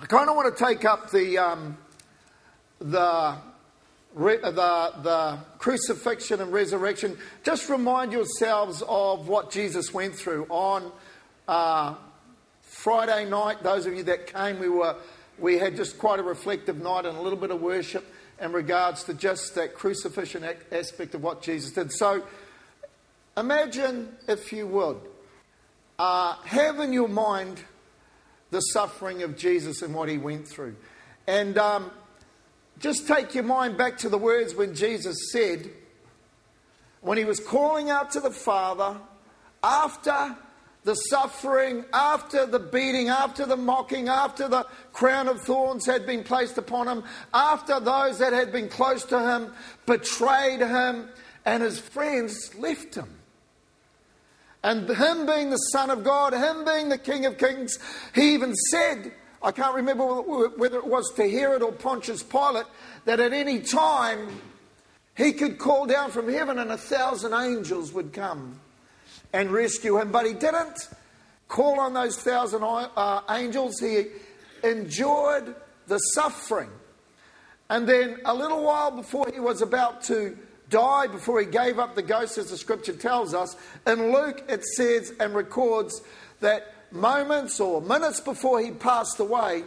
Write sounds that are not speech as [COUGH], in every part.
I kind of want to take up the, um, the, the, the crucifixion and resurrection. Just remind yourselves of what Jesus went through on uh, Friday night. Those of you that came, we, were, we had just quite a reflective night and a little bit of worship in regards to just that crucifixion aspect of what Jesus did. So imagine, if you would, uh, have in your mind the suffering of Jesus and what he went through. And um, just take your mind back to the words when Jesus said, when he was calling out to the Father, after the suffering, after the beating, after the mocking, after the crown of thorns had been placed upon him, after those that had been close to him betrayed him, and his friends left him. And him being the Son of God, him being the King of Kings, he even said, I can't remember whether it was to Herod or Pontius Pilate, that at any time he could call down from heaven and a thousand angels would come and rescue him. But he didn't call on those thousand uh, angels. He endured the suffering. And then a little while before he was about to died before he gave up the ghost, as the scripture tells us. In Luke, it says and records that moments or minutes before he passed away,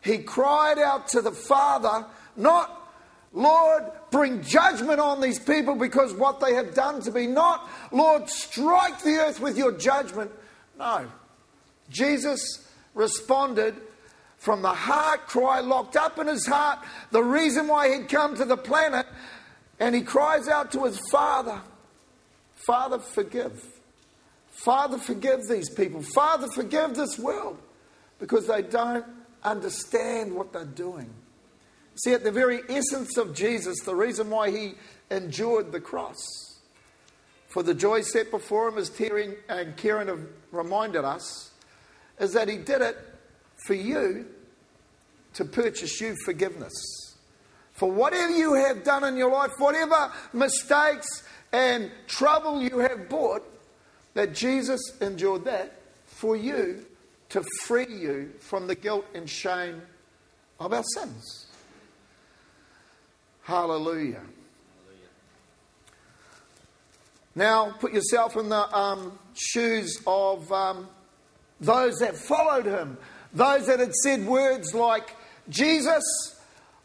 he cried out to the Father, not, Lord, bring judgment on these people because what they have done to me, not, Lord, strike the earth with your judgment. No. Jesus responded from the heart cry locked up in his heart, the reason why he'd come to the planet and he cries out to his father, Father, forgive. Father, forgive these people. Father, forgive this world because they don't understand what they're doing. See, at the very essence of Jesus, the reason why he endured the cross, for the joy set before him, as Terry and Karen have reminded us, is that he did it for you to purchase you forgiveness for whatever you have done in your life, whatever mistakes and trouble you have brought, that Jesus endured that for you to free you from the guilt and shame of our sins. Hallelujah. Now, put yourself in the um, shoes of um, those that followed him, those that had said words like, Jesus,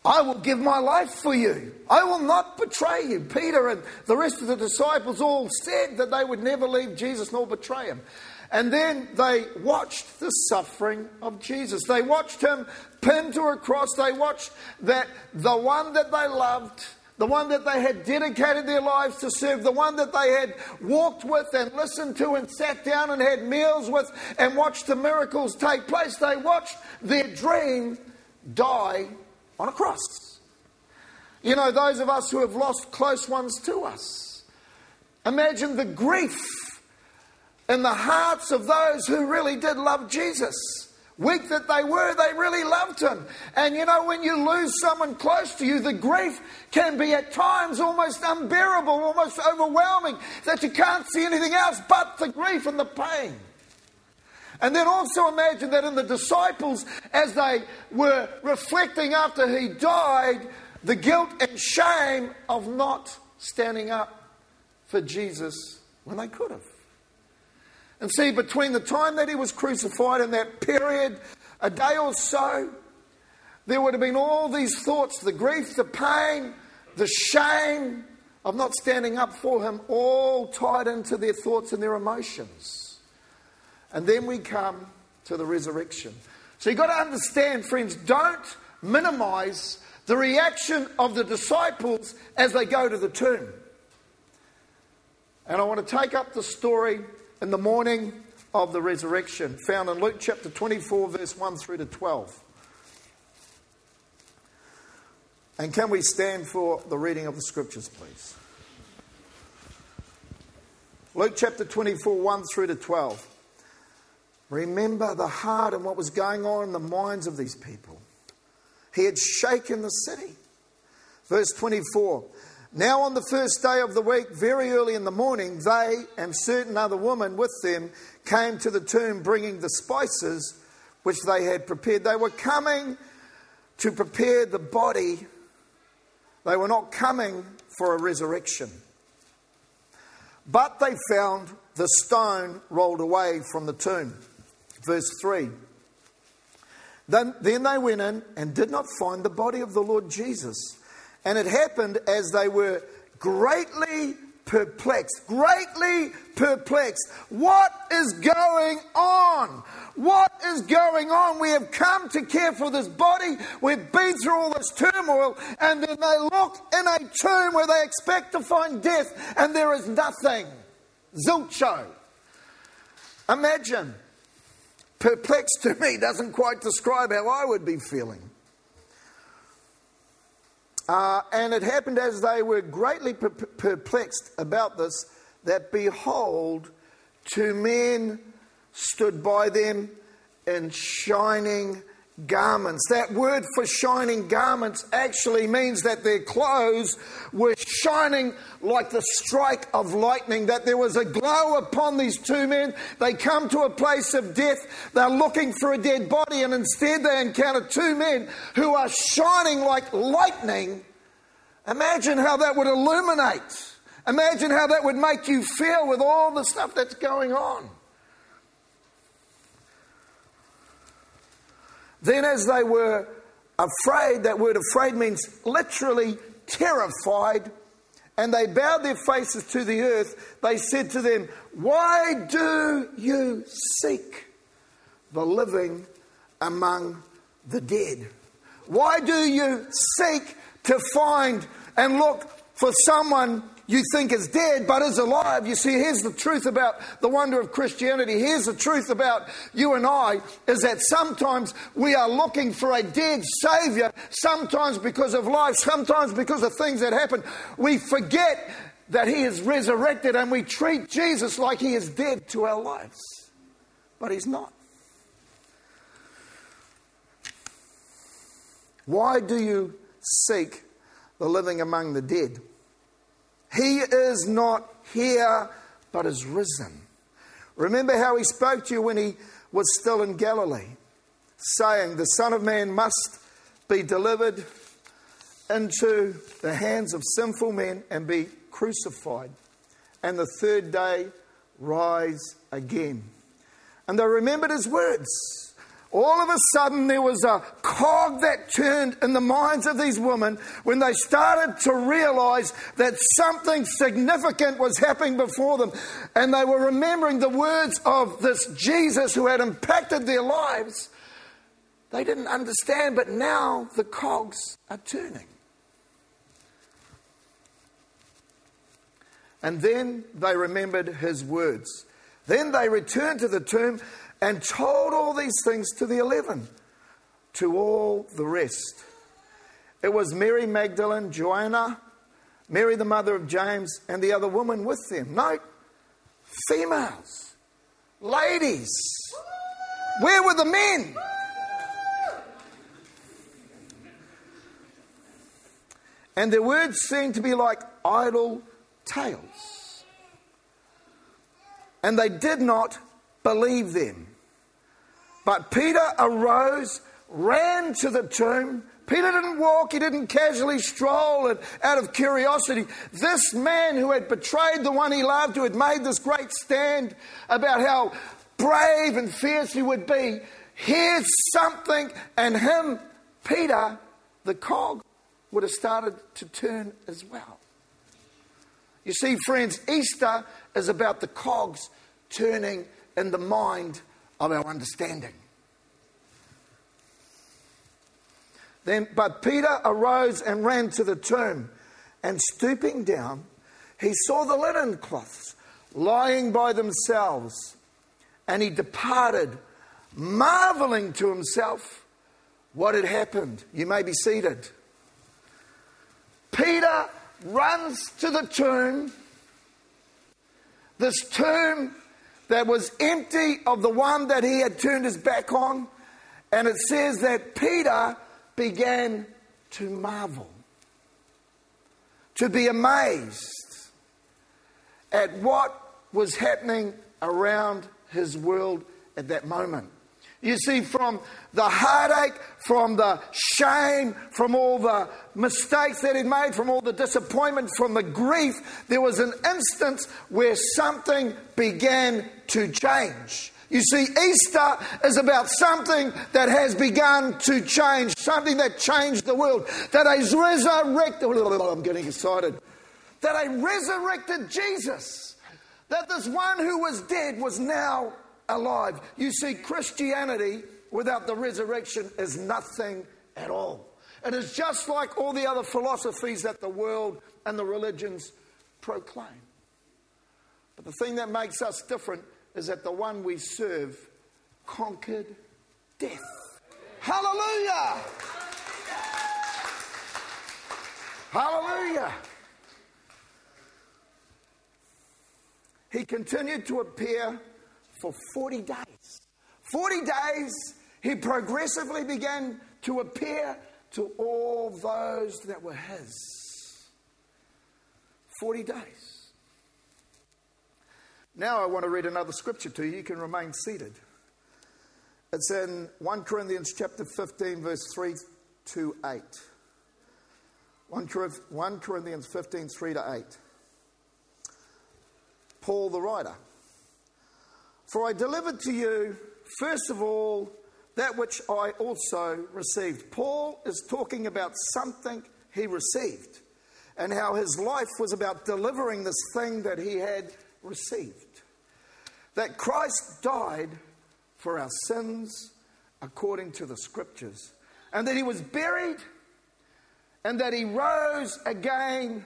I will give my life for you. I will not betray you. Peter and the rest of the disciples all said that they would never leave Jesus nor betray him. And then they watched the suffering of Jesus. They watched him pinned to a cross. They watched that the one that they loved, the one that they had dedicated their lives to serve, the one that they had walked with and listened to and sat down and had meals with and watched the miracles take place. They watched their dream die on a cross. You know, those of us who have lost close ones to us. Imagine the grief in the hearts of those who really did love Jesus. Weak that they were, they really loved him. And you know, when you lose someone close to you, the grief can be at times almost unbearable, almost overwhelming, that you can't see anything else but the grief and the pain. And then also imagine that in the disciples, as they were reflecting after he died, the guilt and shame of not standing up for Jesus when they could have. And see, between the time that he was crucified and that period, a day or so, there would have been all these thoughts the grief, the pain, the shame of not standing up for him, all tied into their thoughts and their emotions. And then we come to the resurrection. So you've got to understand, friends, don't minimize the reaction of the disciples as they go to the tomb. And I want to take up the story in the morning of the resurrection, found in Luke chapter 24, verse 1 through to 12. And can we stand for the reading of the scriptures, please? Luke chapter 24, 1 through to 12. Remember the heart and what was going on in the minds of these people. He had shaken the city. Verse 24 Now, on the first day of the week, very early in the morning, they and certain other women with them came to the tomb bringing the spices which they had prepared. They were coming to prepare the body, they were not coming for a resurrection. But they found the stone rolled away from the tomb. Verse 3. Then, then they went in and did not find the body of the Lord Jesus. And it happened as they were greatly perplexed, greatly perplexed. What is going on? What is going on? We have come to care for this body. We've been through all this turmoil, and then they look in a tomb where they expect to find death, and there is nothing. Zilcho. Imagine. Perplexed to me doesn't quite describe how I would be feeling. Uh, and it happened as they were greatly per- perplexed about this that behold, two men stood by them in shining garments. That word for shining garments actually means that their clothes were shining like the strike of lightning, that there was a glow upon these two men. They come to a place of death, they're looking for a dead body, and instead they encounter two men who are shining like lightning. Imagine how that would illuminate. Imagine how that would make you feel with all the stuff that's going on. Then, as they were afraid, that word afraid means literally terrified, and they bowed their faces to the earth, they said to them, Why do you seek the living among the dead? Why do you seek to find and look for someone you think is dead but is alive. You see, here's the truth about the wonder of Christianity. Here's the truth about you and I is that sometimes we are looking for a dead Savior, sometimes because of life, sometimes because of things that happen. We forget that He is resurrected and we treat Jesus like He is dead to our lives. But He's not. Why do you seek the living among the dead? He is not here, but is risen. Remember how he spoke to you when he was still in Galilee, saying, The Son of Man must be delivered into the hands of sinful men and be crucified, and the third day rise again. And they remembered his words all of a sudden there was a cog that turned in the minds of these women when they started to realize that something significant was happening before them. And they were remembering the words of this Jesus who had impacted their lives. They didn't understand, but now the cogs are turning. And then they remembered his words. Then they returned to the tomb and told all these things to the eleven, to all the rest. It was Mary Magdalene, Joanna, Mary the mother of James, and the other woman with them. No, females, ladies. Where were the men? And their words seemed to be like idle tales. And they did not believe them. But Peter arose, ran to the tomb. Peter didn't walk, he didn't casually stroll it out of curiosity. This man who had betrayed the one he loved, who had made this great stand about how brave and fierce he would be, hears something, and him, Peter, the cog, would have started to turn as well. You see, friends, Easter is about the cogs turning in the mind of our understanding. Then, but Peter arose and ran to the tomb, and stooping down, he saw the linen cloths lying by themselves, and he departed, marveling to himself what had happened. You may be seated. Peter runs to the tomb, this tomb that was empty of the one that he had turned his back on. And it says that Peter began to marvel, to be amazed at what was happening around his world at that moment. You see, from the heartache, from the shame, from all the mistakes that he'd made, from all the disappointment, from the grief, there was an instance where something began to change. You see, Easter is about something that has begun to change, something that changed the world, that has resurrected. I'm getting excited. That a resurrected Jesus, that this one who was dead was now alive. You see, Christianity without the resurrection is nothing at all. It is just like all the other philosophies that the world and the religions proclaim. But the thing that makes us different is that the one we serve conquered death. Hallelujah! Hallelujah! He continued to appear for 40 days. 40 days, he progressively began to appear to all those that were his. 40 days. Now I want to read another scripture to you. You can remain seated. It's in 1 Corinthians chapter 15, verse 3 to 8. 1 Corinthians 15, 3 to 8. Paul the writer. For I delivered to you, first of all, that which I also received. Paul is talking about something he received and how his life was about delivering this thing that he had received. That Christ died for our sins according to the scriptures, and that he was buried, and that he rose again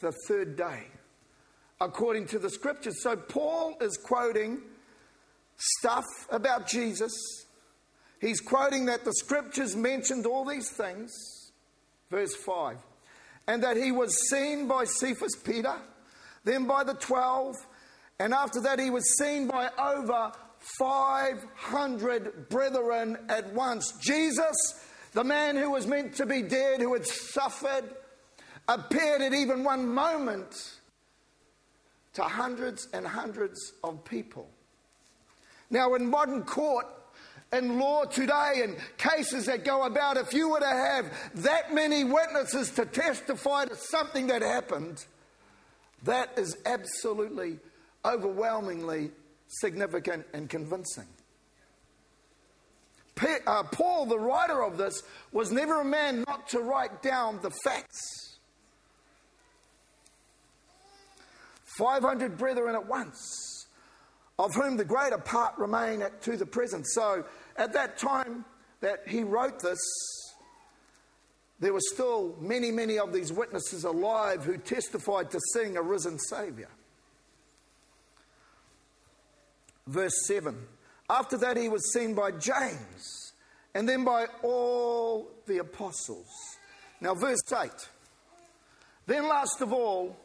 the third day according to the scriptures. So Paul is quoting stuff about Jesus. He's quoting that the scriptures mentioned all these things. Verse 5. And that he was seen by Cephas Peter, then by the 12, and after that he was seen by over 500 brethren at once. Jesus, the man who was meant to be dead, who had suffered, appeared at even one moment to hundreds and hundreds of people. Now, in modern court and law today, and cases that go about, if you were to have that many witnesses to testify to something that happened, that is absolutely overwhelmingly significant and convincing. Uh, Paul, the writer of this, was never a man not to write down the facts. 500 brethren at once of whom the greater part remain at, to the present. So at that time that he wrote this, there were still many, many of these witnesses alive who testified to seeing a risen Savior. Verse 7 After that, he was seen by James and then by all the apostles. Now, verse 8 Then, last of all,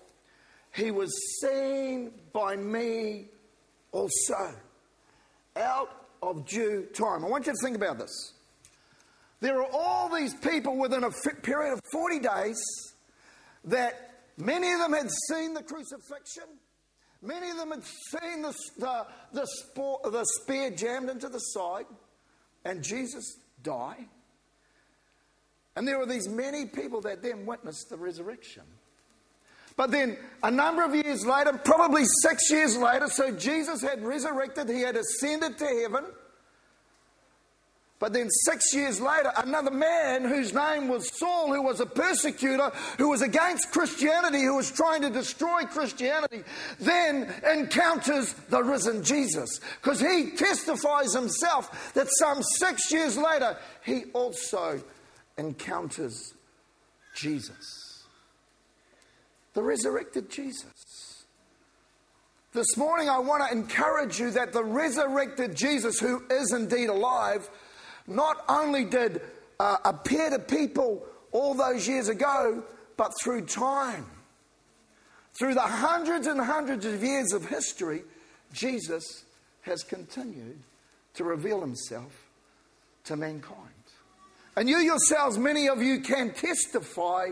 he was seen by me also out of due time. I want you to think about this. There are all these people within a period of 40 days that many of them had seen the crucifixion, many of them had seen the, the, the, the spear jammed into the side, and Jesus die. And there were these many people that then witnessed the resurrection. But then a number of years later, probably six years later, so Jesus had resurrected, he had ascended to heaven. But then six years later, another man whose name was Saul, who was a persecutor, who was against Christianity, who was trying to destroy Christianity, then encounters the risen Jesus. Because he testifies himself that some six years later, he also encounters Jesus the resurrected Jesus. This morning, I want to encourage you that the resurrected Jesus, who is indeed alive, not only did uh, appear to people all those years ago, but through time. Through the hundreds and hundreds of years of history, Jesus has continued to reveal himself to mankind. And you yourselves, many of you, can testify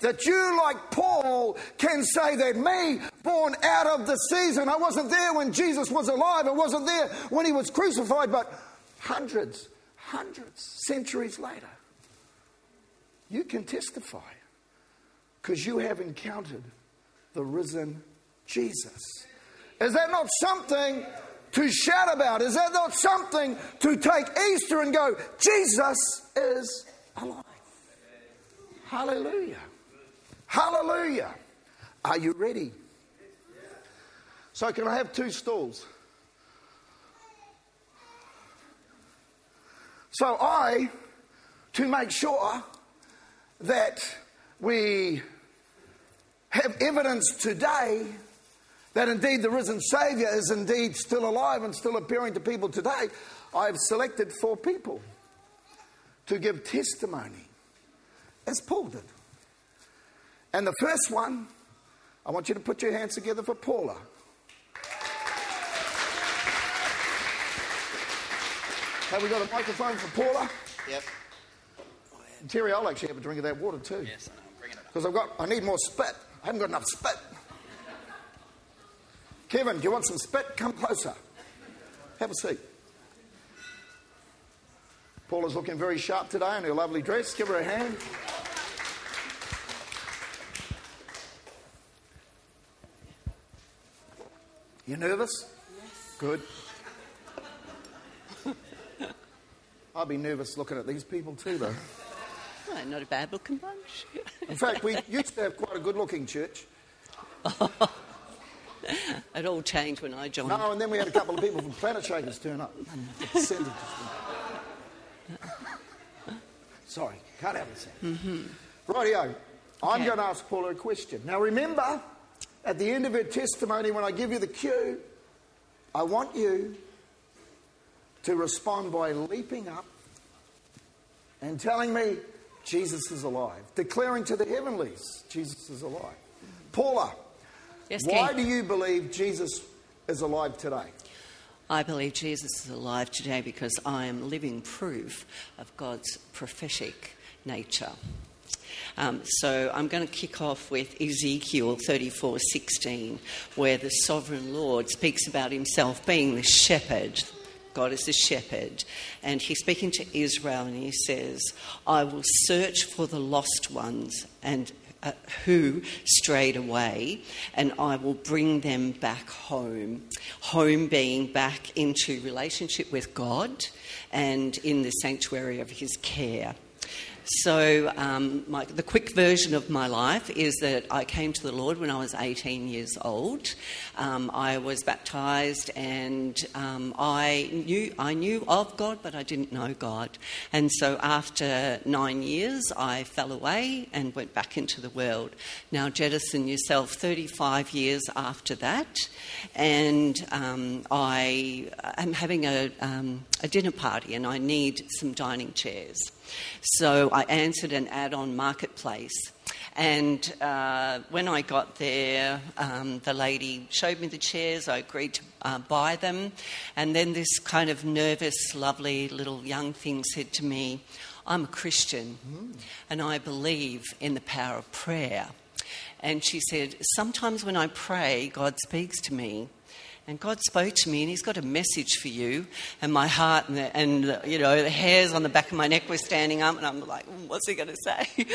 that you, like Paul, can say that me, born out of the season, I wasn't there when Jesus was alive, I wasn't there when he was crucified, but hundreds, hundreds, centuries later, you can testify because you have encountered the risen Jesus. Is that not something to shout about? Is that not something to take Easter and go, Jesus is alive? Hallelujah. Hallelujah. Are you ready? So, can I have two stools? So, I, to make sure that we have evidence today that indeed the risen Saviour is indeed still alive and still appearing to people today, I've selected four people to give testimony, as Paul did. And the first one, I want you to put your hands together for Paula. Have we got a microphone for Paula? Yep. And Terry, I'll actually have a drink of that water too. Yes, I know. I'm bringing it up. Because I've got, I need more spit. I haven't got enough spit. Kevin, do you want some spit? Come closer. Have a seat. Paula's looking very sharp today in her lovely dress. Give her a hand. You nervous? Yes. Good. I'd be nervous looking at these people too, though. Not a bad looking bunch. In fact, we used to have quite a good looking church. [LAUGHS] it all changed when I joined. No, and then we had a couple of people from Planetshakers turn up. Sorry, can't have it. Mm-hmm. Rightio. I'm Okay. going to ask Paula a question. Now, remember, at the end of her testimony, when I give you the cue, I want you to respond by leaping up and telling me Jesus is alive, declaring to the heavenlies Jesus is alive. Paula, Yes, why Keith. do you believe Jesus is alive today? I believe Jesus is alive today because I am living proof of God's prophetic nature. Um, so I'm going to kick off with Ezekiel 34:16, where the sovereign Lord speaks about himself being the shepherd. God is the shepherd, and he's speaking to Israel, and he says, "I will search for the lost ones and uh, who strayed away, and I will bring them back home. Home being back into relationship with God and in the sanctuary of His care. So, um, my, the quick version of my life is that I came to the Lord when I was 18 years old. Um, I was baptized, and um, I knew I knew of God, but I didn't know God. And so, after nine years, I fell away and went back into the world. Now, jettison yourself 35 years after that, and um, I am having a, um, a dinner party, and I need some dining chairs. So I answered an ad on Marketplace. And uh, when I got there, um, the lady showed me the chairs. I agreed to uh, buy them. And then this kind of nervous, lovely little young thing said to me, I'm a Christian and I believe in the power of prayer. And she said, Sometimes when I pray, God speaks to me. And God spoke to me, and He's got a message for you. And my heart and, the, and the, you know the hairs on the back of my neck were standing up, and I'm like, "Mm, "What's He going to say?"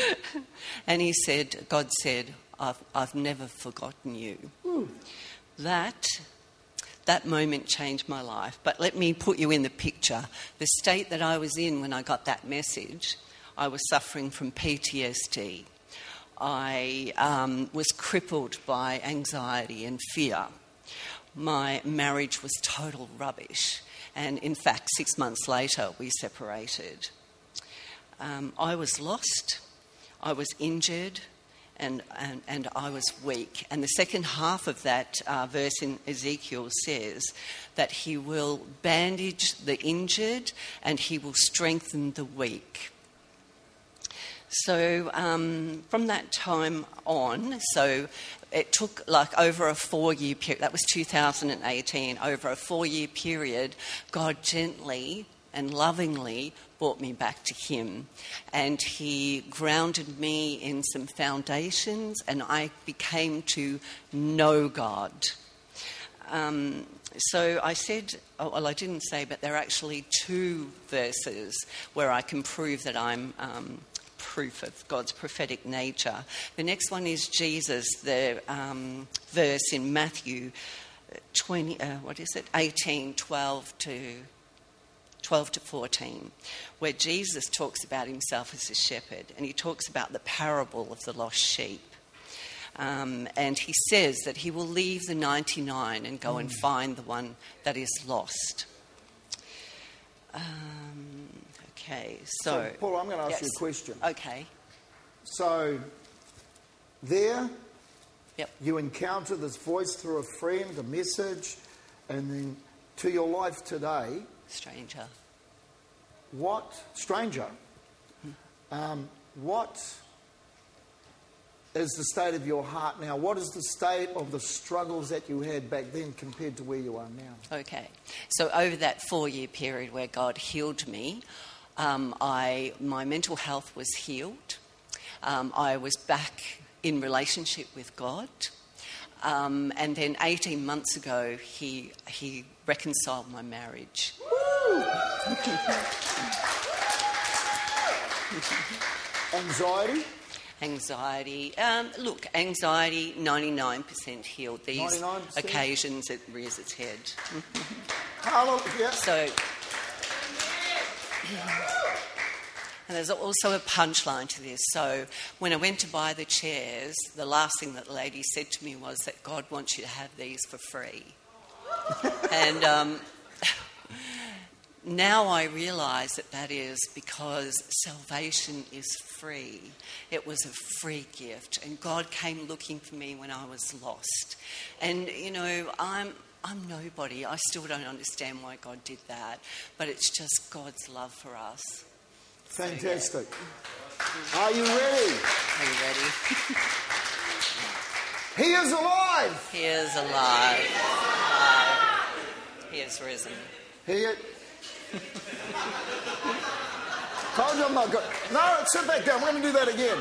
[LAUGHS] and He said, "God said, I've, I've never forgotten you." That that moment changed my life. But let me put you in the picture. The state that I was in when I got that message, I was suffering from PTSD. I um, was crippled by anxiety and fear. My marriage was total rubbish. And in fact, six months later, we separated. Um, I was lost, I was injured, and, and, and I was weak. And the second half of that uh, verse in Ezekiel says that he will bandage the injured and he will strengthen the weak. So um, from that time on, so it took like over a four year period, that was 2018, over a four year period, God gently and lovingly brought me back to Him. And He grounded me in some foundations, and I became to know God. Um, so I said, oh, well, I didn't say, but there are actually two verses where I can prove that I'm um, proof of God's prophetic nature. The next one is Jesus, the um, verse in Matthew 20, uh, what is it, 18, 12 to 12 to 14, where Jesus talks about himself as a shepherd and he talks about the parable of the lost sheep. Um, and he says that he will leave the 99 and go mm. and find the one that is lost. Um, okay, so. so Paul, I'm going to ask yes. you a question. Okay. So, there, yep. you encounter this voice through a friend, a message, and then to your life today. Stranger. What, stranger, hmm. um, what is the state of your heart now? What is the state of the struggles that you had back then compared to where you are now? Okay. So, over that four year period where God healed me, um, I, my mental health was healed. Um, I was back in relationship with God. Um, and then 18 months ago, he, he reconciled my marriage. Anxiety? anxiety. Um, look, anxiety, 99% healed. These 99%? occasions it rears its head. Hallelujah. So, and there's also a punchline to this. So, when I went to buy the chairs, the last thing that the lady said to me was that God wants you to have these for free. [LAUGHS] and um, now I realize that that is because salvation is free. It was a free gift, and God came looking for me when I was lost. And you know, I'm I'm nobody. I still don't understand why God did that, but it's just God's love for us. Fantastic. So, yeah. Are you ready? Are you ready? [LAUGHS] he is alive. He is alive. alive. He is risen. He is Told you I'm not good. No, sit back down. We're going to do that again.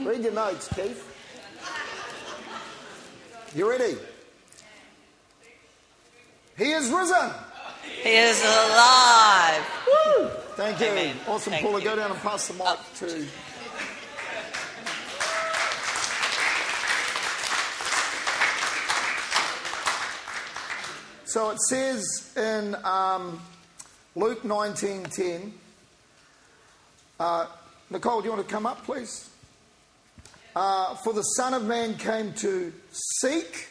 [LAUGHS] Read your notes, Keith. You ready? He is risen. He is alive. Woo! Thank you. Amen. Awesome, Thank Paula. You. Go down and pass the mic Up. to. So it says in um, Luke 19:10. Uh, Nicole, do you want to come up, please? Uh, For the Son of Man came to seek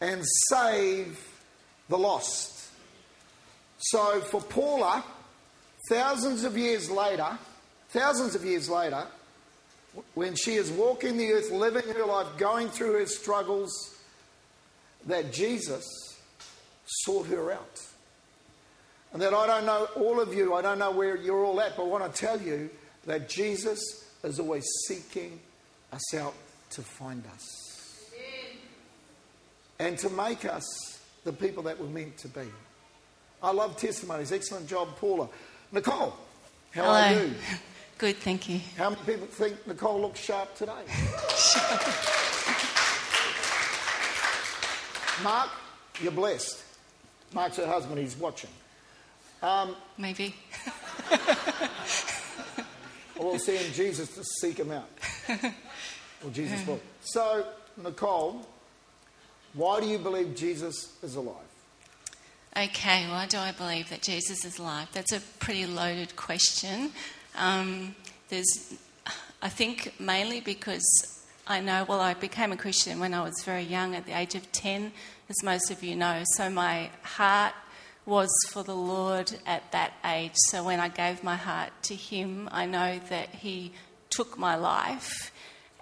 and save the lost. So for Paula, thousands of years later, thousands of years later, when she is walking the earth, living her life, going through her struggles, that Jesus sought her out. And that I don't know all of you, I don't know where you're all at, but I want to tell you that Jesus is always seeking us out to find us and to make us the people that we're meant to be. I love testimonies. Excellent job, Paula. Nicole, how Hello. are you? [LAUGHS] Good, thank you. How many people think Nicole looks sharp today? [LAUGHS] Mark, you're blessed. Mark's her husband, he's watching. Um, Maybe. [LAUGHS] we'll send Jesus to seek him out. Or Jesus will. So, Nicole, why do you believe Jesus is alive? Okay, why do I believe that Jesus is alive? That's a pretty loaded question. Um, there's, I think, mainly because I know, well, I became a Christian when I was very young, at the age of 10, as most of you know. So my heart was for the Lord at that age. So when I gave my heart to Him, I know that He took my life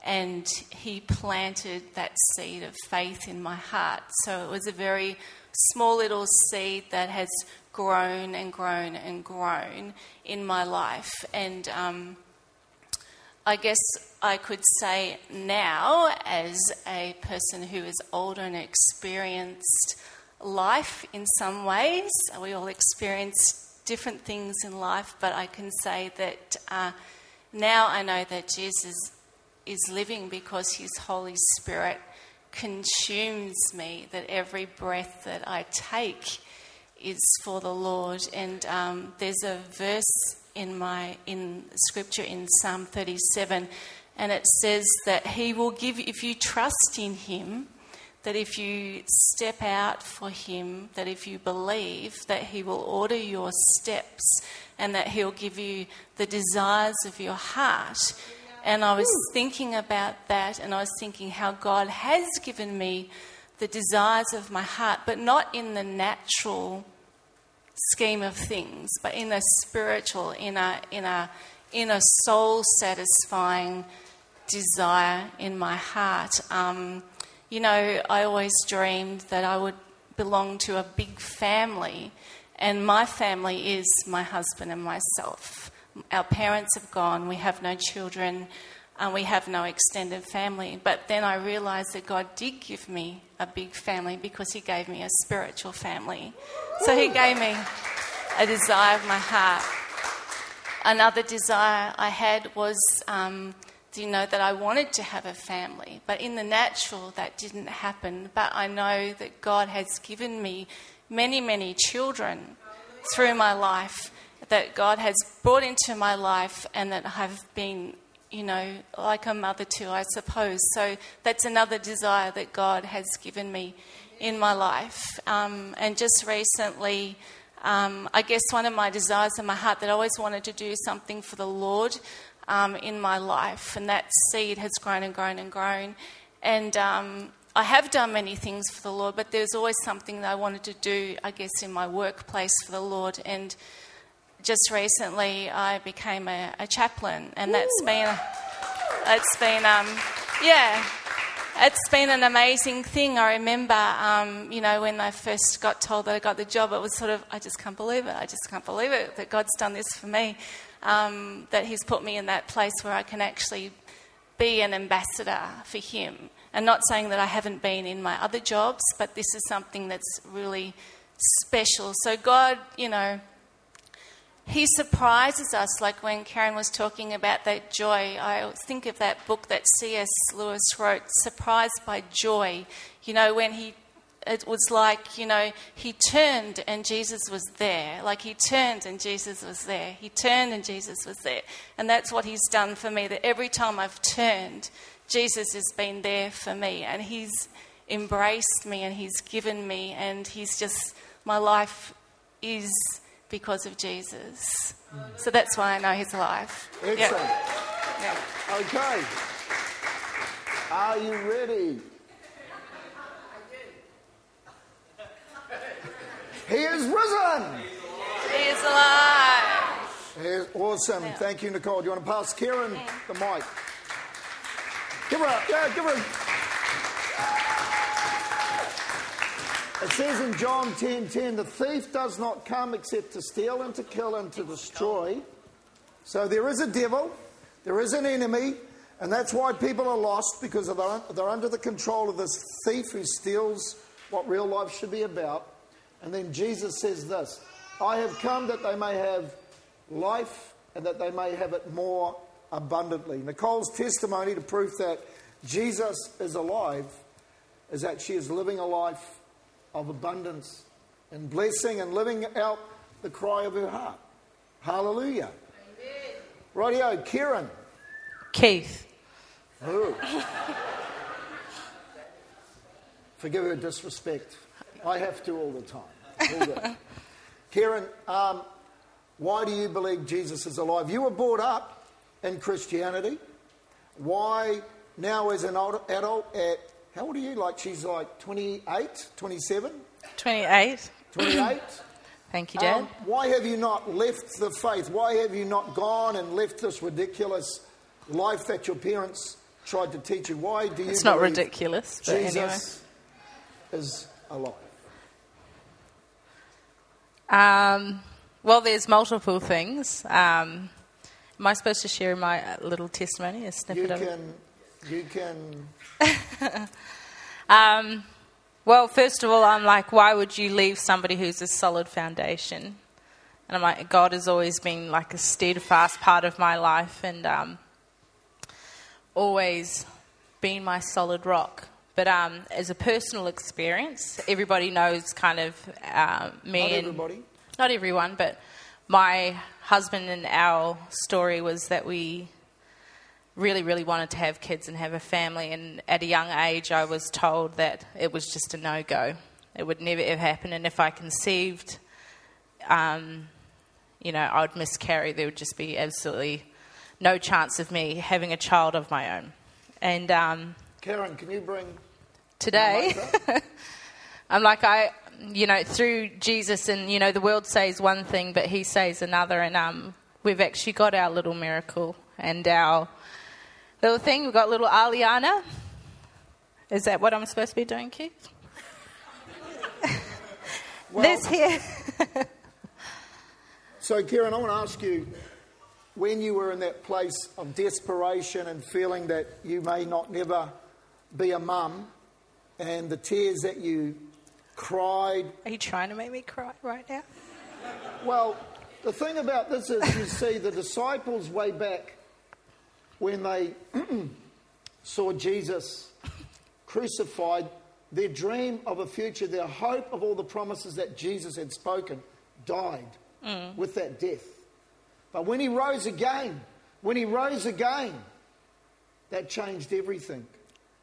and He planted that seed of faith in my heart. So it was a very small little seed that has grown and grown and grown in my life. And um, I guess I could say now, as a person who is older and experienced life in some ways, we all experience different things in life, but I can say that uh, now I know that Jesus is living because his Holy Spirit consumes me, that every breath that I take is for the Lord. And um, there's a verse in my in scripture in Psalm 37, and it says that He will give if you trust in Him. That if you step out for him, that if you believe, that he will order your steps and that he'll give you the desires of your heart. And I was thinking about that, and I was thinking how God has given me the desires of my heart, but not in the natural scheme of things, but in a spiritual, in a, in a, in a soul satisfying desire in my heart. Um, you know, I always dreamed that I would belong to a big family, and my family is my husband and myself. Our parents have gone, we have no children, and we have no extended family. But then I realized that God did give me a big family because He gave me a spiritual family. So He gave me a desire of my heart. Another desire I had was, um, you know, that I wanted to have a family. But in the natural, that didn't happen. But I know that God has given me many, many children through my life that God has brought into my life and that I've been, you know, like a mother to, I suppose. So that's another desire that God has given me in my life. Um, and just recently, um, I guess one of my desires in my heart that I always wanted to do something for the Lord um, in my life, and that seed has grown and grown and grown. And um, I have done many things for the Lord, but there's always something that I wanted to do, I guess, in my workplace for the Lord. And just recently, I became a, a chaplain, and that's been, it's been, um, yeah, it's been an amazing thing. I remember, um, you know, when I first got told that I got the job, it was sort of, I just can't believe it. I just can't believe it that God's done this for me. Um, that He's put me in that place where I can actually be an ambassador for Him. And not saying that I haven't been in my other jobs, but this is something that's really special. So, God, you know, he surprises us, like when Karen was talking about that joy. I think of that book that C.S. Lewis wrote, Surprised by Joy. You know, when he, it was like, you know, he turned and Jesus was there. Like he turned and Jesus was there. He turned and Jesus was there. And that's what he's done for me, that every time I've turned, Jesus has been there for me. And he's embraced me and he's given me, and he's just, my life is because of Jesus. So that's why I know he's alive. Excellent. Yeah. Okay. Are you ready? He is risen. He is alive. He is awesome. Thank you, Nicole. Do you want to pass Kieran the mic? Give her a, yeah, give her a. It says in John 10 10, the thief does not come except to steal and to kill and to destroy. So there is a devil, there is an enemy, and that's why people are lost because they're, they're under the control of this thief who steals what real life should be about. And then Jesus says this I have come that they may have life and that they may have it more abundantly. Nicole's testimony to prove that Jesus is alive is that she is living a life of abundance and blessing and living out the cry of her heart. Hallelujah. Rightio, Kieran. Keith. Ooh. [LAUGHS] Forgive her disrespect. I have to all the time. All. [LAUGHS] Kieran, um, why do you believe Jesus is alive? You were brought up in Christianity. Why now, as an old adult, at how old are you? Like she's like 28, 27, 28. 28? [CLEARS THROAT] Thank you, Dad. Um, why have you not left the faith? Why have you not gone and left this ridiculous life that your parents tried to teach you? Why do you it's not ridiculous, but anyway. Jesus is alive? Um, well, there's multiple things. Um, am I supposed to share my uh, little testimony, a You snippet of it? can, you can. [LAUGHS] Um, well, first of all, I'm like, why would you leave somebody who's a solid foundation? And I'm like, God has always been like a steadfast part of my life and um, always been my solid rock. But um, as a personal experience, everybody knows kind of uh, me Not and everybody. not everyone, but my husband and our story was that we really, really wanted to have kids and have a family. And at a young age, I was told that it was just a no go. It would never ever happen. And if I conceived, um, you know, I would miscarry. There would just be absolutely no chance of me having a child of my own. And um, Karen, can you bring today, up? [LAUGHS] I'm like, I, you know, through Jesus, and, you know, the world says one thing, but he says another. And um, we've actually got our little miracle and our little thing. We've got little Aliana. Is that what I'm supposed to be doing, Keith? [LAUGHS] Well- this here. [LAUGHS] So, Kieran, I want to ask you when you were in that place of desperation and feeling that you may not never be a mum, and the tears that you cried. Are you trying to make me cry right now? Well, the thing about this is you see the disciples way back when they [CLEARS THROAT] saw Jesus crucified, their dream of a future, their hope of all the promises that Jesus had spoken died mm. with that death. But when he rose again, when he rose again, that changed everything.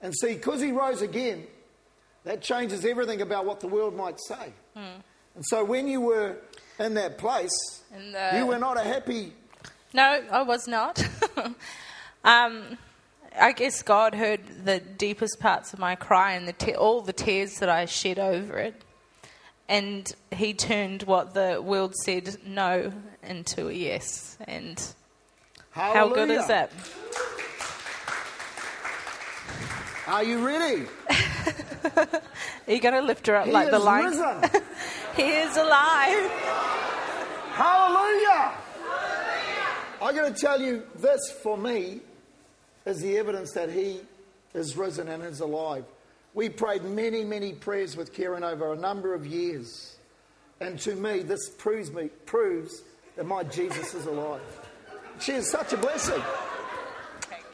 And see, because he rose again, that changes everything about what the world might say. And so when you were in that place, In the- you were not a happy. No, I was not. [LAUGHS] um, I guess God heard the deepest parts of my cry and the te- all the tears that I shed over it. And He turned what the world said no into a yes. And how good is that? Are you ready? [LAUGHS] Are you going to lift her up He like the risen. [LAUGHS] He is alive. Hallelujah. I'm going to tell you this for me is the evidence that he is risen and is alive. We prayed many, many prayers with Kieran over a number of years. And to me, this proves, me, proves that my Jesus is alive. She is such a blessing.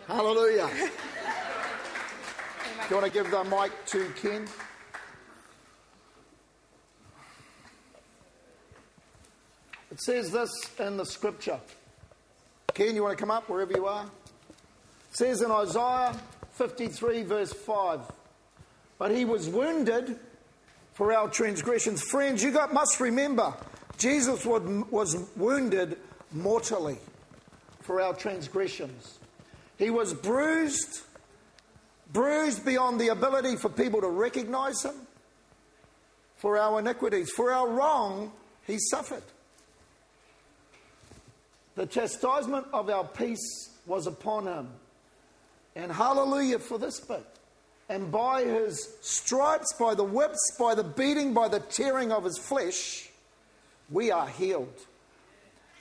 Hallelujah. [LAUGHS] Do you want to give the mic to Ken? It says this in the scripture. Ken, you want to come up wherever you are? It says in Isaiah 53, verse 5 But he was wounded for our transgressions. Friends, you got, must remember, Jesus was, was wounded mortally for our transgressions. He was bruised, bruised beyond the ability for people to recognize him. For our iniquities, for our wrong, he suffered. The chastisement of our peace was upon him. And hallelujah for this bit. And by his stripes, by the whips, by the beating, by the tearing of his flesh, we are healed.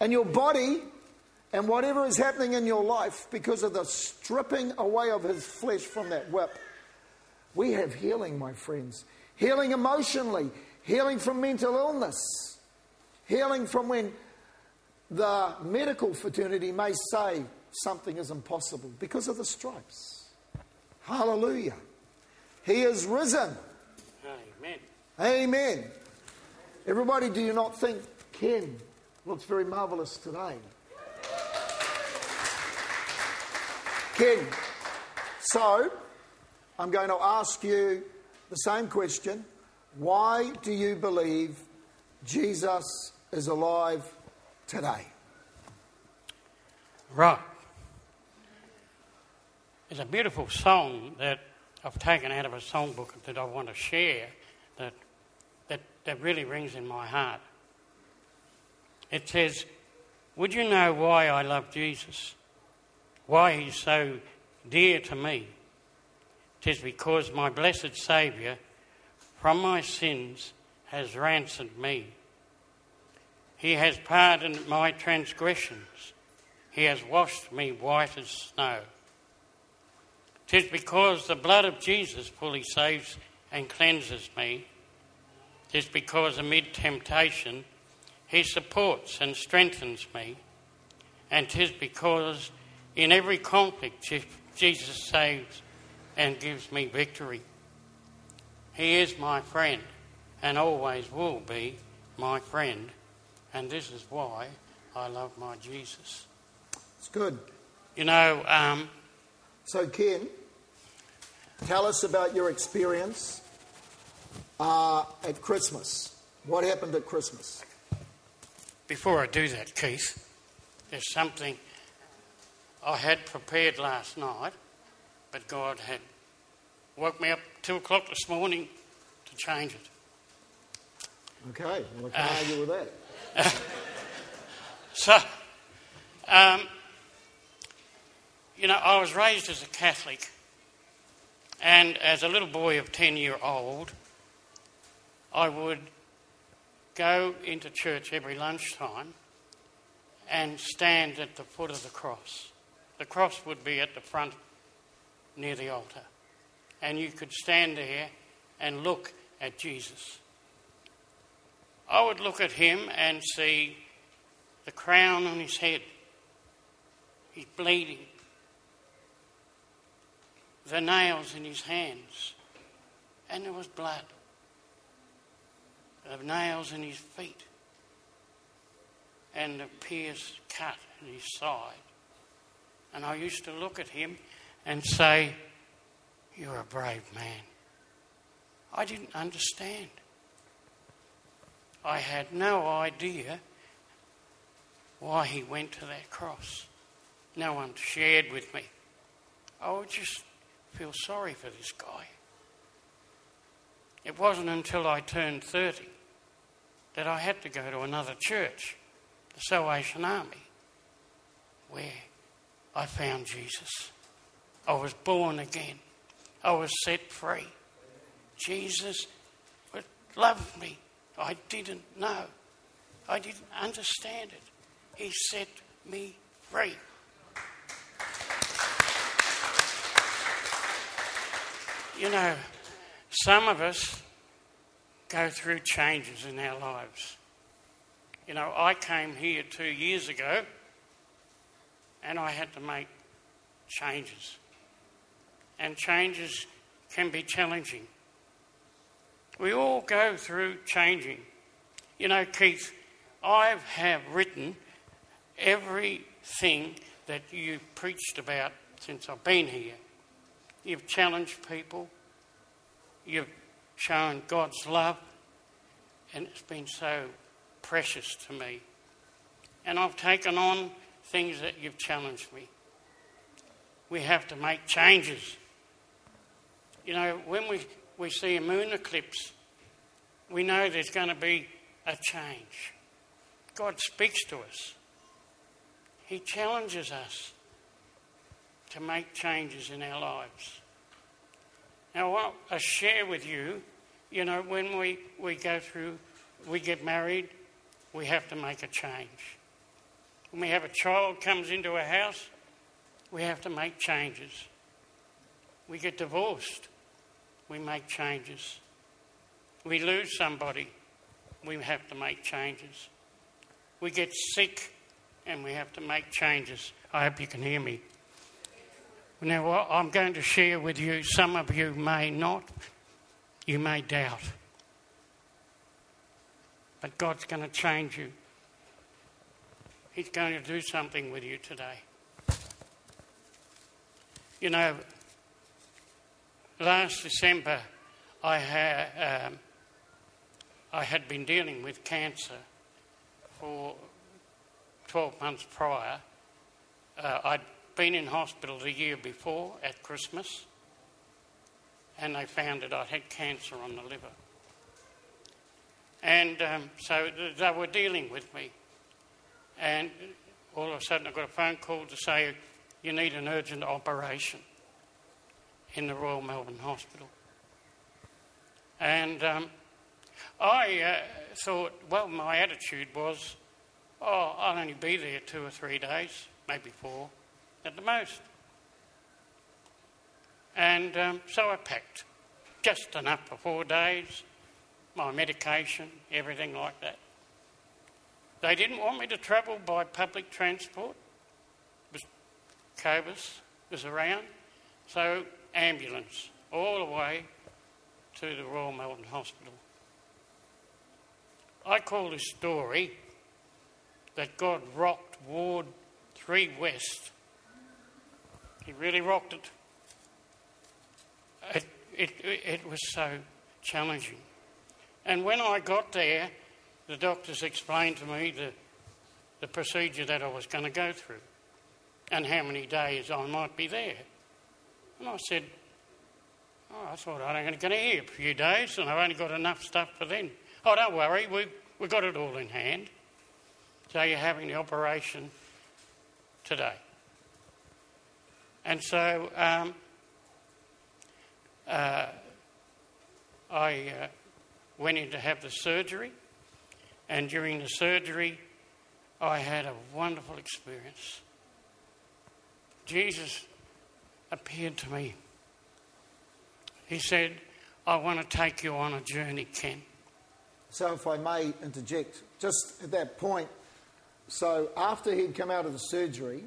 And your body and whatever is happening in your life because of the stripping away of his flesh from that whip, we have healing, my friends. Healing emotionally, healing from mental illness, healing from when the medical fraternity may say something is impossible because of the stripes. Hallelujah. He is risen. Amen. Amen. Everybody, do you not think Ken looks very marvelous today? Ken, so I'm going to ask you the same question. Why do you believe Jesus is alive today? Right. There's a beautiful song that I've taken out of a songbook that I want to share that, that, that really rings in my heart. It says, Would you know why I love Jesus? Why he's so dear to me? Tis because my blessed Saviour from my sins has ransomed me. He has pardoned my transgressions. He has washed me white as snow. Tis because the blood of Jesus fully saves and cleanses me. Tis because amid temptation he supports and strengthens me. And tis because in every conflict Jesus saves and gives me victory. He is my friend and always will be my friend. And this is why I love my Jesus. It's good. You know, um, So, Ken, tell us about your experience uh, at Christmas. What happened at Christmas? before I do that, Keith, there's something I had prepared last night, but God had woke me up two o'clock this morning to change it. Okay, well, I can't argue with that. [LAUGHS] So, um, you know, I was raised as a Catholic, and as a little boy of 10 year old, I would go into church every lunchtime and stand at the foot of the cross. The cross would be at the front near the altar, and you could stand there and look at Jesus. I would look at him and see the crown on his head. He's bleeding. The nails in his hands. And there was blood. The nails in his feet. And the pierced cut in his side. And I used to look at him and say, You're a brave man. I didn't understand. I had no idea why he went to that cross. No one shared with me. I would just feel sorry for this guy. It wasn't until I turned 30 that I had to go to another church, the Salvation Army, where I found Jesus. I was born again. I was set free. Jesus loved me. I didn't know. I didn't understand it. He set me free. You know, some of us go through changes in our lives. You know, I came here two years ago and I had to make changes. And changes can be challenging. We all go through changing. You know, Keith, I have written everything that you've preached about since I've been here. You've challenged people, you've shown God's love, and it's been so precious to me. And I've taken on things that you've challenged me. We have to make changes. You know, when we, we see a moon eclipse, we know there's going to be a change. God speaks to us. He challenges us to make changes in our lives. Now, what I share with you, you know, when we, we go through, we get married, we have to make a change. When we have a child comes into a house, we have to make changes. We get divorced, we make changes. We lose somebody, we have to make changes. We get sick, and we have to make changes. I hope you can hear me. Now, what I'm going to share with you, some of you may not, you may doubt. But God's going to change you. He's going to do something with you today. You know, last December I had, um, I had been dealing with cancer for 12 months prior. Uh, I'd been in hospital the year before at Christmas, and they found that I had cancer on the liver. And um, so they were dealing with me. And all of a sudden, I got a phone call to say, You need an urgent operation in the Royal Melbourne Hospital. And um, I uh, thought, well, my attitude was, oh, I'll only be there two or three days, maybe four at the most. And um, so I packed just enough for four days, my medication, everything like that. They didn't want me to travel by public transport. COVID was around, so ambulance all the way to the Royal Melbourne Hospital. I call this story that God rocked Ward 3 West. He really rocked it. It, it, it was so challenging. And when I got there, the doctors explained to me the, the procedure that I was going to go through and how many days I might be there. And I said, Oh, I thought I'm only going to here a few days and I've only got enough stuff for then. Oh, don't worry, we've, we've got it all in hand. So you're having the operation today. And so um, uh, I uh, went in to have the surgery, and during the surgery, I had a wonderful experience. Jesus appeared to me. He said, I want to take you on a journey, Ken. So, if I may interject, just at that point, so after he'd come out of the surgery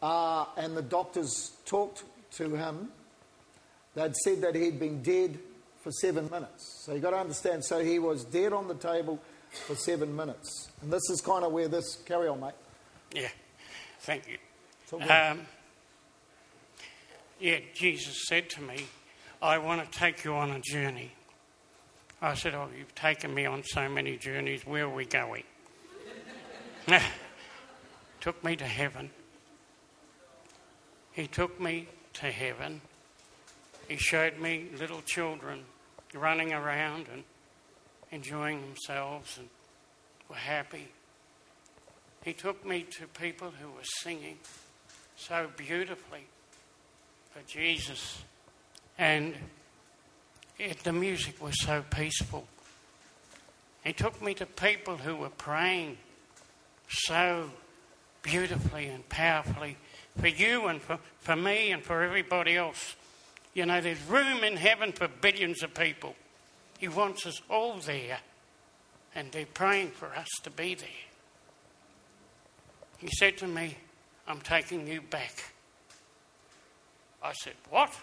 uh, and the doctors talked to him, they'd said that he'd been dead for seven minutes. So you've got to understand, so he was dead on the table for seven minutes. And this is kind of where this, carry on, mate. Yeah, thank you. Um, yeah, Jesus said to me, I want to take you on a journey. I said, Oh, you've taken me on so many journeys. Where are we going? [LAUGHS] took me to heaven. He took me to heaven. He showed me little children running around and enjoying themselves and were happy. He took me to people who were singing so beautifully for Jesus. And it, the music was so peaceful. He took me to people who were praying so beautifully and powerfully for you and for, for me and for everybody else. You know, there's room in heaven for billions of people. He wants us all there, and they're praying for us to be there. He said to me, I'm taking you back. I said, What?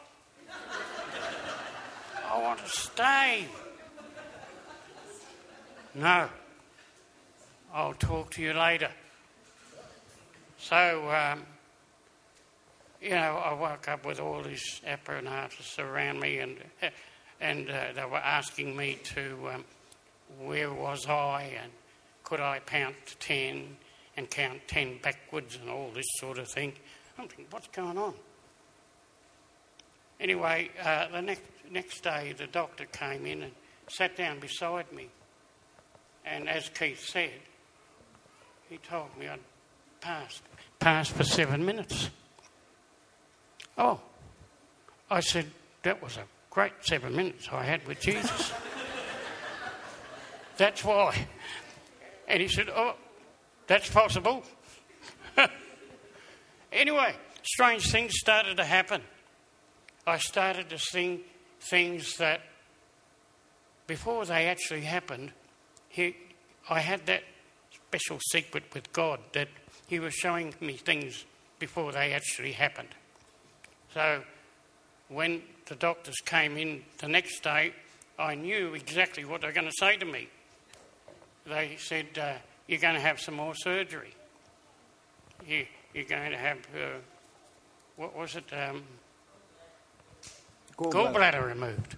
[LAUGHS] I want to stay. No. I'll talk to you later. So, um, you know, I woke up with all these apparatus around me, and and uh, they were asking me to um, where was I, and could I count to ten, and count ten backwards, and all this sort of thing. I'm thinking, what's going on? Anyway, uh, the next next day, the doctor came in and sat down beside me, and as Keith said, he told me I'd passed passed for seven minutes. Oh, I said, that was a great seven minutes I had with Jesus. that's why. And he said, oh, that's possible. [LAUGHS] anyway, strange things started to happen. I started to see things that, before they actually happened, he, I had that special secret with God that He was showing me things before they actually happened. So when the doctors came in the next day, I knew exactly what they were going to say to me. They said, uh, You're going to have some more surgery. You, you're going to have, uh, what was it? Um, Gallbladder. gallbladder removed.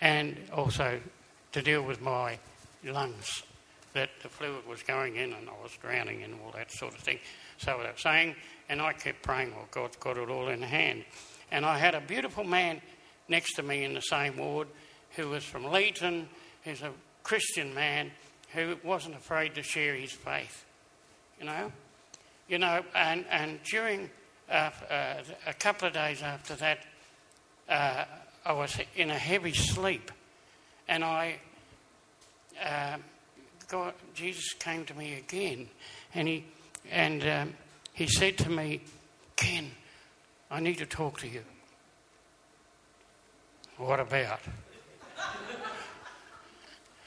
And also to deal with my lungs, that the fluid was going in and I was drowning and all that sort of thing. So they were saying, and I kept praying, well, God's got it all in hand. And I had a beautiful man next to me in the same ward who was from Leeton, who's a Christian man who wasn't afraid to share his faith. You know? You know, and, and during uh, uh, a couple of days after that, uh, I was in a heavy sleep, and I, uh, God, Jesus came to me again, and he, and um, he said to me, Ken, I need to talk to you. What about?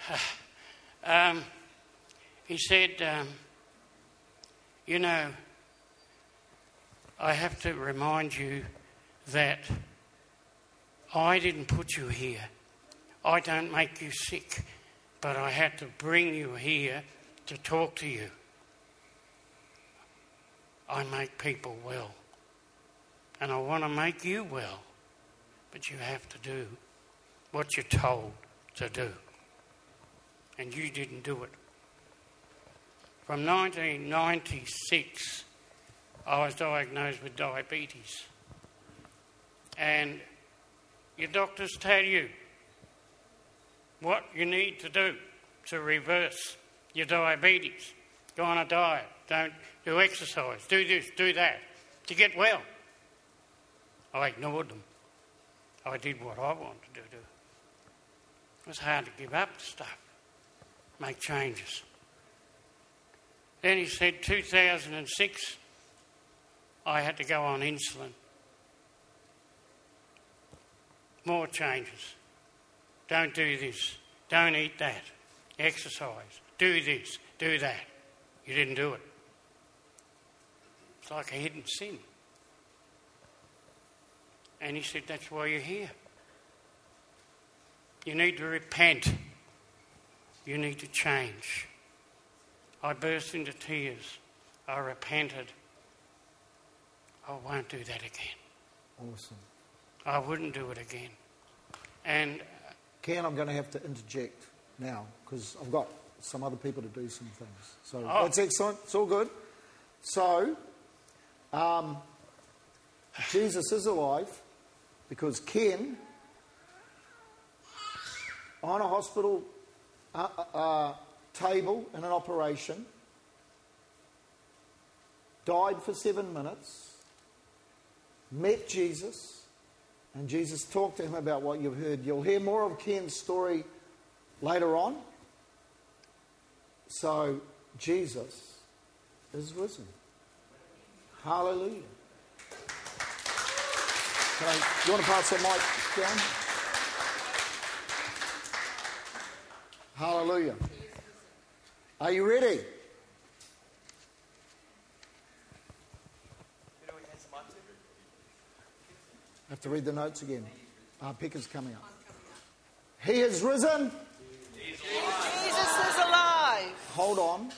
[SIGHS] um, he said, um, You know, I have to remind you that I didn't put you here. I don't make you sick, but I had to bring you here to talk to you. I make people well. And I want to make you well. But you have to do what you're told to do. And you didn't do it. From 1996, I was diagnosed with diabetes. And your doctors tell you what you need to do to reverse your diabetes. Go on a diet, don't do exercise, do this, do that to get well. I ignored them. I did what I wanted to do. It was hard to give up stuff, make changes. Then he said 2006, I had to go on insulin. More changes. Don't do this. Don't eat that. Exercise. Do this. Do that. You didn't do it. It's like a hidden sin. And he said, That's why you're here. You need to repent. You need to change. I burst into tears. I repented. I won't do that again. Awesome. I wouldn't do it again. And Ken, I'm going to have to interject now because I've got some other people to do some things. So Oh. that's excellent. It's all good. So, um, Jesus is alive because Ken, on a hospital uh, uh, uh, table in an operation, died for seven minutes, met Jesus, and Jesus talked to him about what you've heard. You'll hear more of Ken's story later on. So, Jesus is risen. Hallelujah. I, you want to pass the mic down? Hallelujah. Are you ready? I have to read the notes again. Our picker's coming up. He has risen. Jesus is alive. Hold on.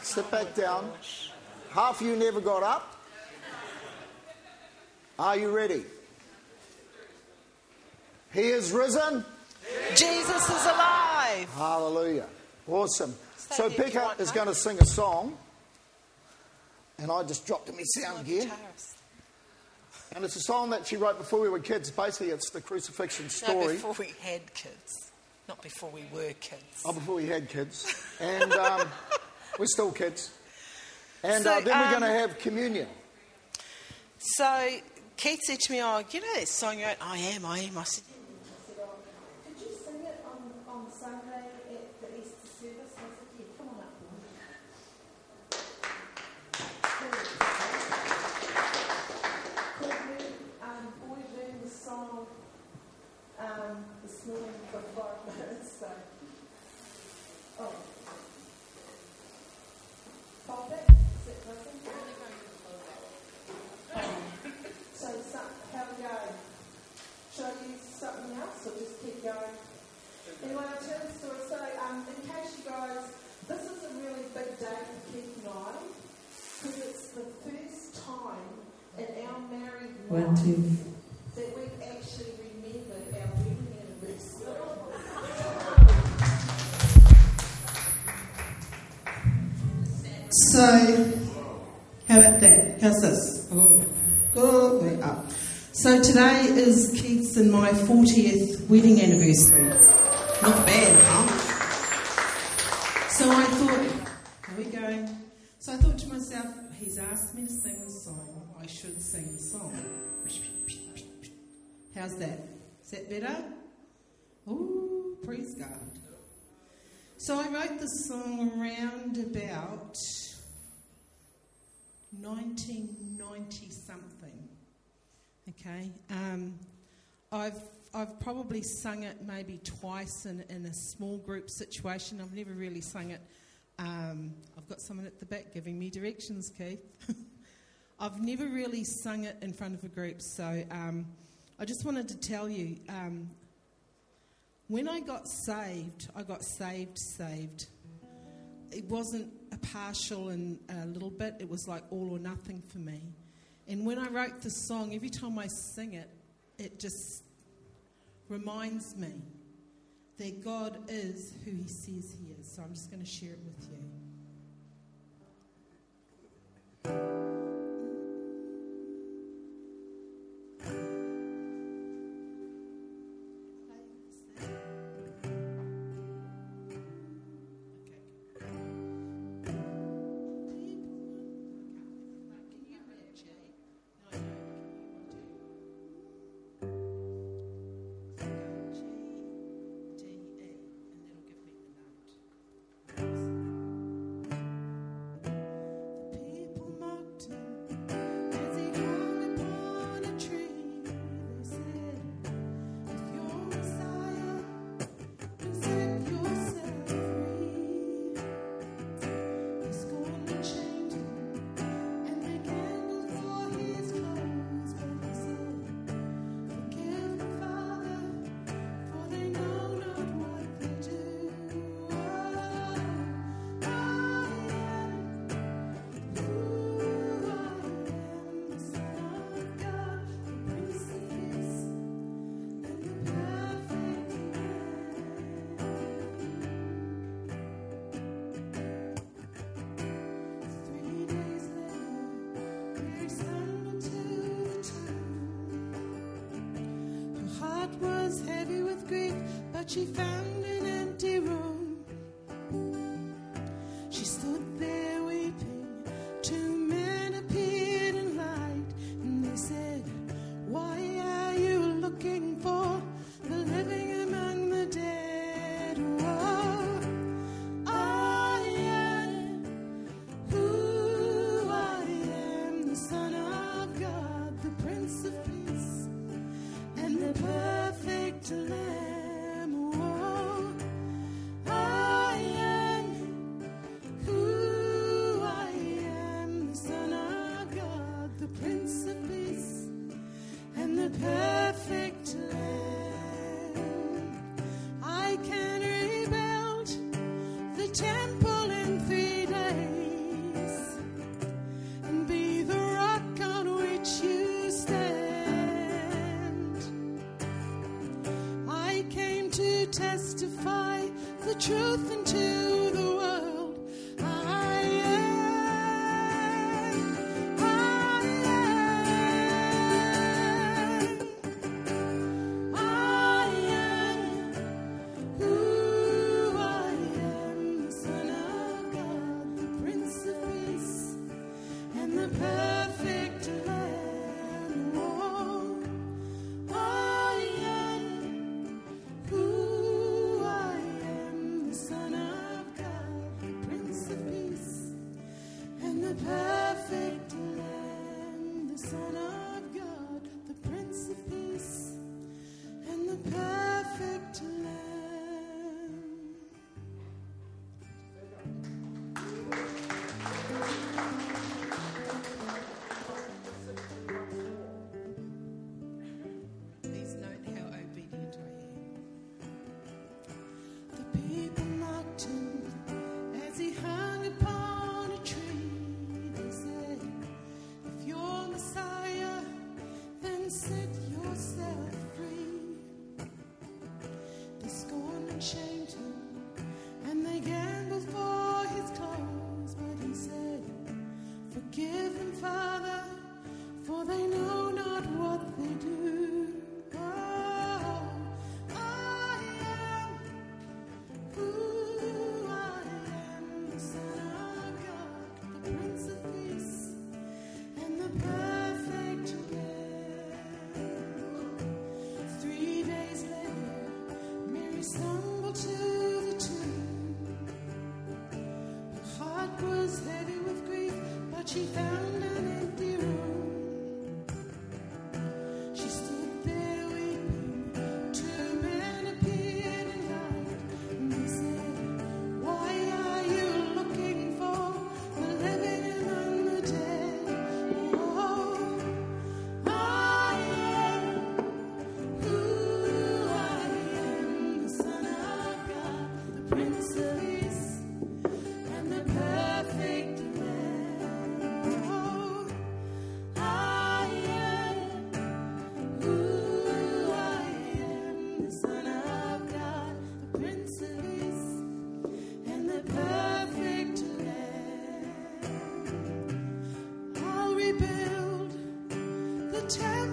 Sit back down. Half of you never got up. Are you ready? He is risen. Jesus is alive. Hallelujah. Awesome. So there if you Picker want, is going to sing a song. And I just dropped in my sound gear. And it's a song that she wrote before we were kids. Basically, it's the crucifixion No, story. before we had kids, not before we were kids. Oh, before we had kids. And um, [LAUGHS] we're still kids. And So, uh, then we're um, going to have communion. So Keith said to me, "Oh, you know that song you wrote? I am, I am." I said, is Keith's and my 40th wedding anniversary. Not bad, huh? So I thought, are we going? So I thought to myself, he's asked me to sing the song. I should sing the song. How's that? Is that better? Ooh, praise God. So I wrote this song around about 1990 something. Okay. Um, I've I've probably sung it maybe twice in, in a small group situation. I've never really sung it. Um, I've got someone at the back giving me directions, Keith. [LAUGHS] I've never really sung it in front of a group, so um, I just wanted to tell you um, when I got saved, I got saved, saved. It wasn't a partial and a little bit, it was like all or nothing for me. And when I wrote the song, every time I sing it, it just reminds me that God is who He says He is. So I'm just going to share it with you. she found in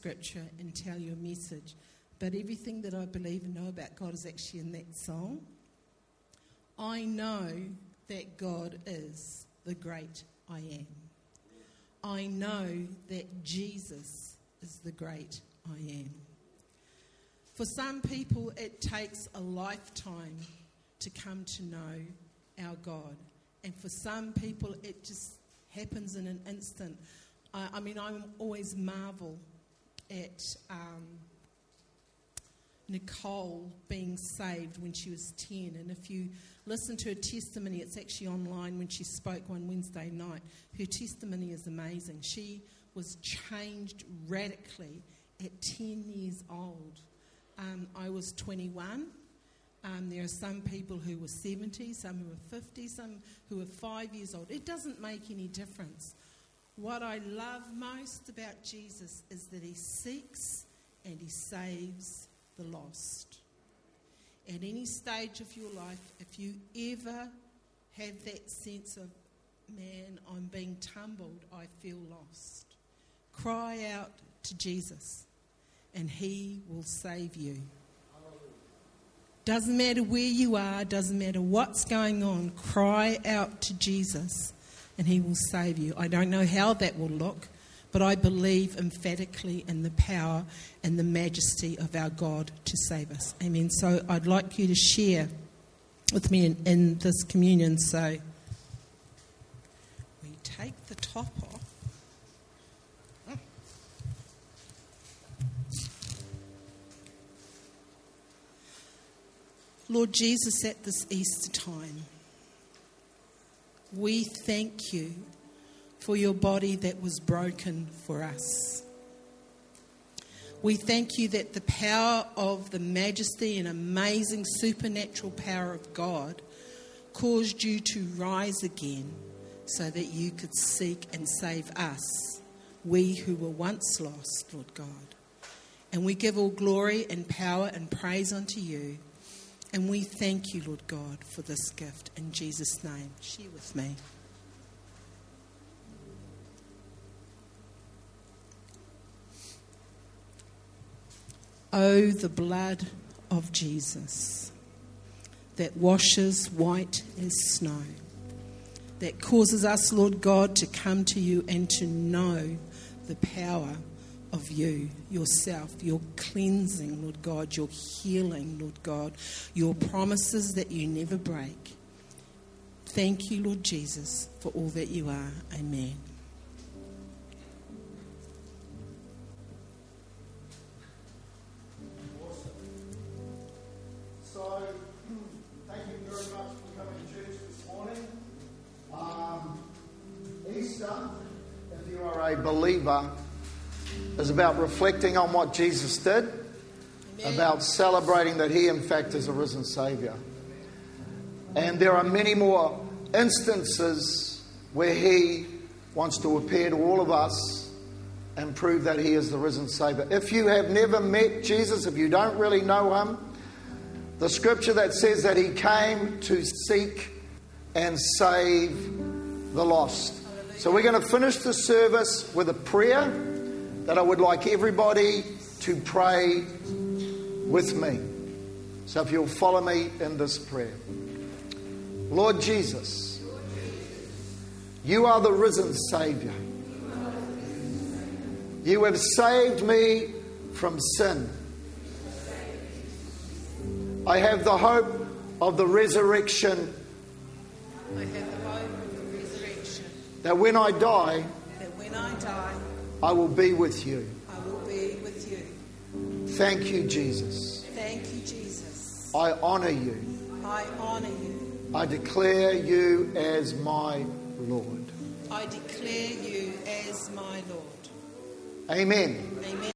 scripture and tell you a message, but everything that I believe and know about God is actually in that song. I know that God is the great I am. I know that Jesus is the great I am. For some people, it takes a lifetime to come to know our God. And for some people, it just happens in an instant. I, I mean, I always marvel at um, Nicole being saved when she was 10. And if you listen to her testimony, it's actually online when she spoke one Wednesday night. Her testimony is amazing. She was changed radically at 10 years old. Um, I was 21. Um, there are some people who were 70, some who were 50, some who were five years old. It doesn't make any difference. What I love most about Jesus is that he seeks and he saves the lost. At any stage of your life, if you ever have that sense of, man, I'm being tumbled, I feel lost, cry out to Jesus and he will save you. Doesn't matter where you are, doesn't matter what's going on, cry out to Jesus and he will save you. I don't know how that will look, but I believe emphatically in the power and the majesty of our God to save us. Amen. So I'd like you to share with me in, in this communion. So we take the top off. Lord Jesus, at this Easter time, we thank you for your body that was broken for us. We thank you that the power of the majesty and amazing supernatural power of God caused you to rise again so that you could seek and save us, we who were once lost, Lord God. And we give all glory and power and praise unto you. And we thank you, Lord God, for this gift. In Jesus' name, share with me. Oh, the blood of Jesus that washes white as snow, that causes us, Lord God, to come to you and to know the power of you, yourself, your cleansing, Lord God, your healing, Lord God, your promises that you never break. Thank you, Lord Jesus, for all that you are. Amen. Reflecting on what Jesus did, about celebrating that He, in fact, is a risen Saviour. And there are many more instances where He wants to appear to all of us and prove that He is the risen Saviour. If you have never met Jesus, if you don't really know Him, the scripture that says that He came to seek and save the lost. So we're going to finish the service with a prayer that I would like everybody to pray with me. So if you'll follow me in this prayer. Lord Jesus, you are the risen Savior. You have saved me from sin. I have the hope of the resurrection I have the hope of the resurrection, that when I die, that when I die, I will be with you. I will be with you. Thank you, Jesus. Thank you, Jesus. I honor you. I honour you. I declare you as my Lord. I declare you as my Lord. Amen. Amen.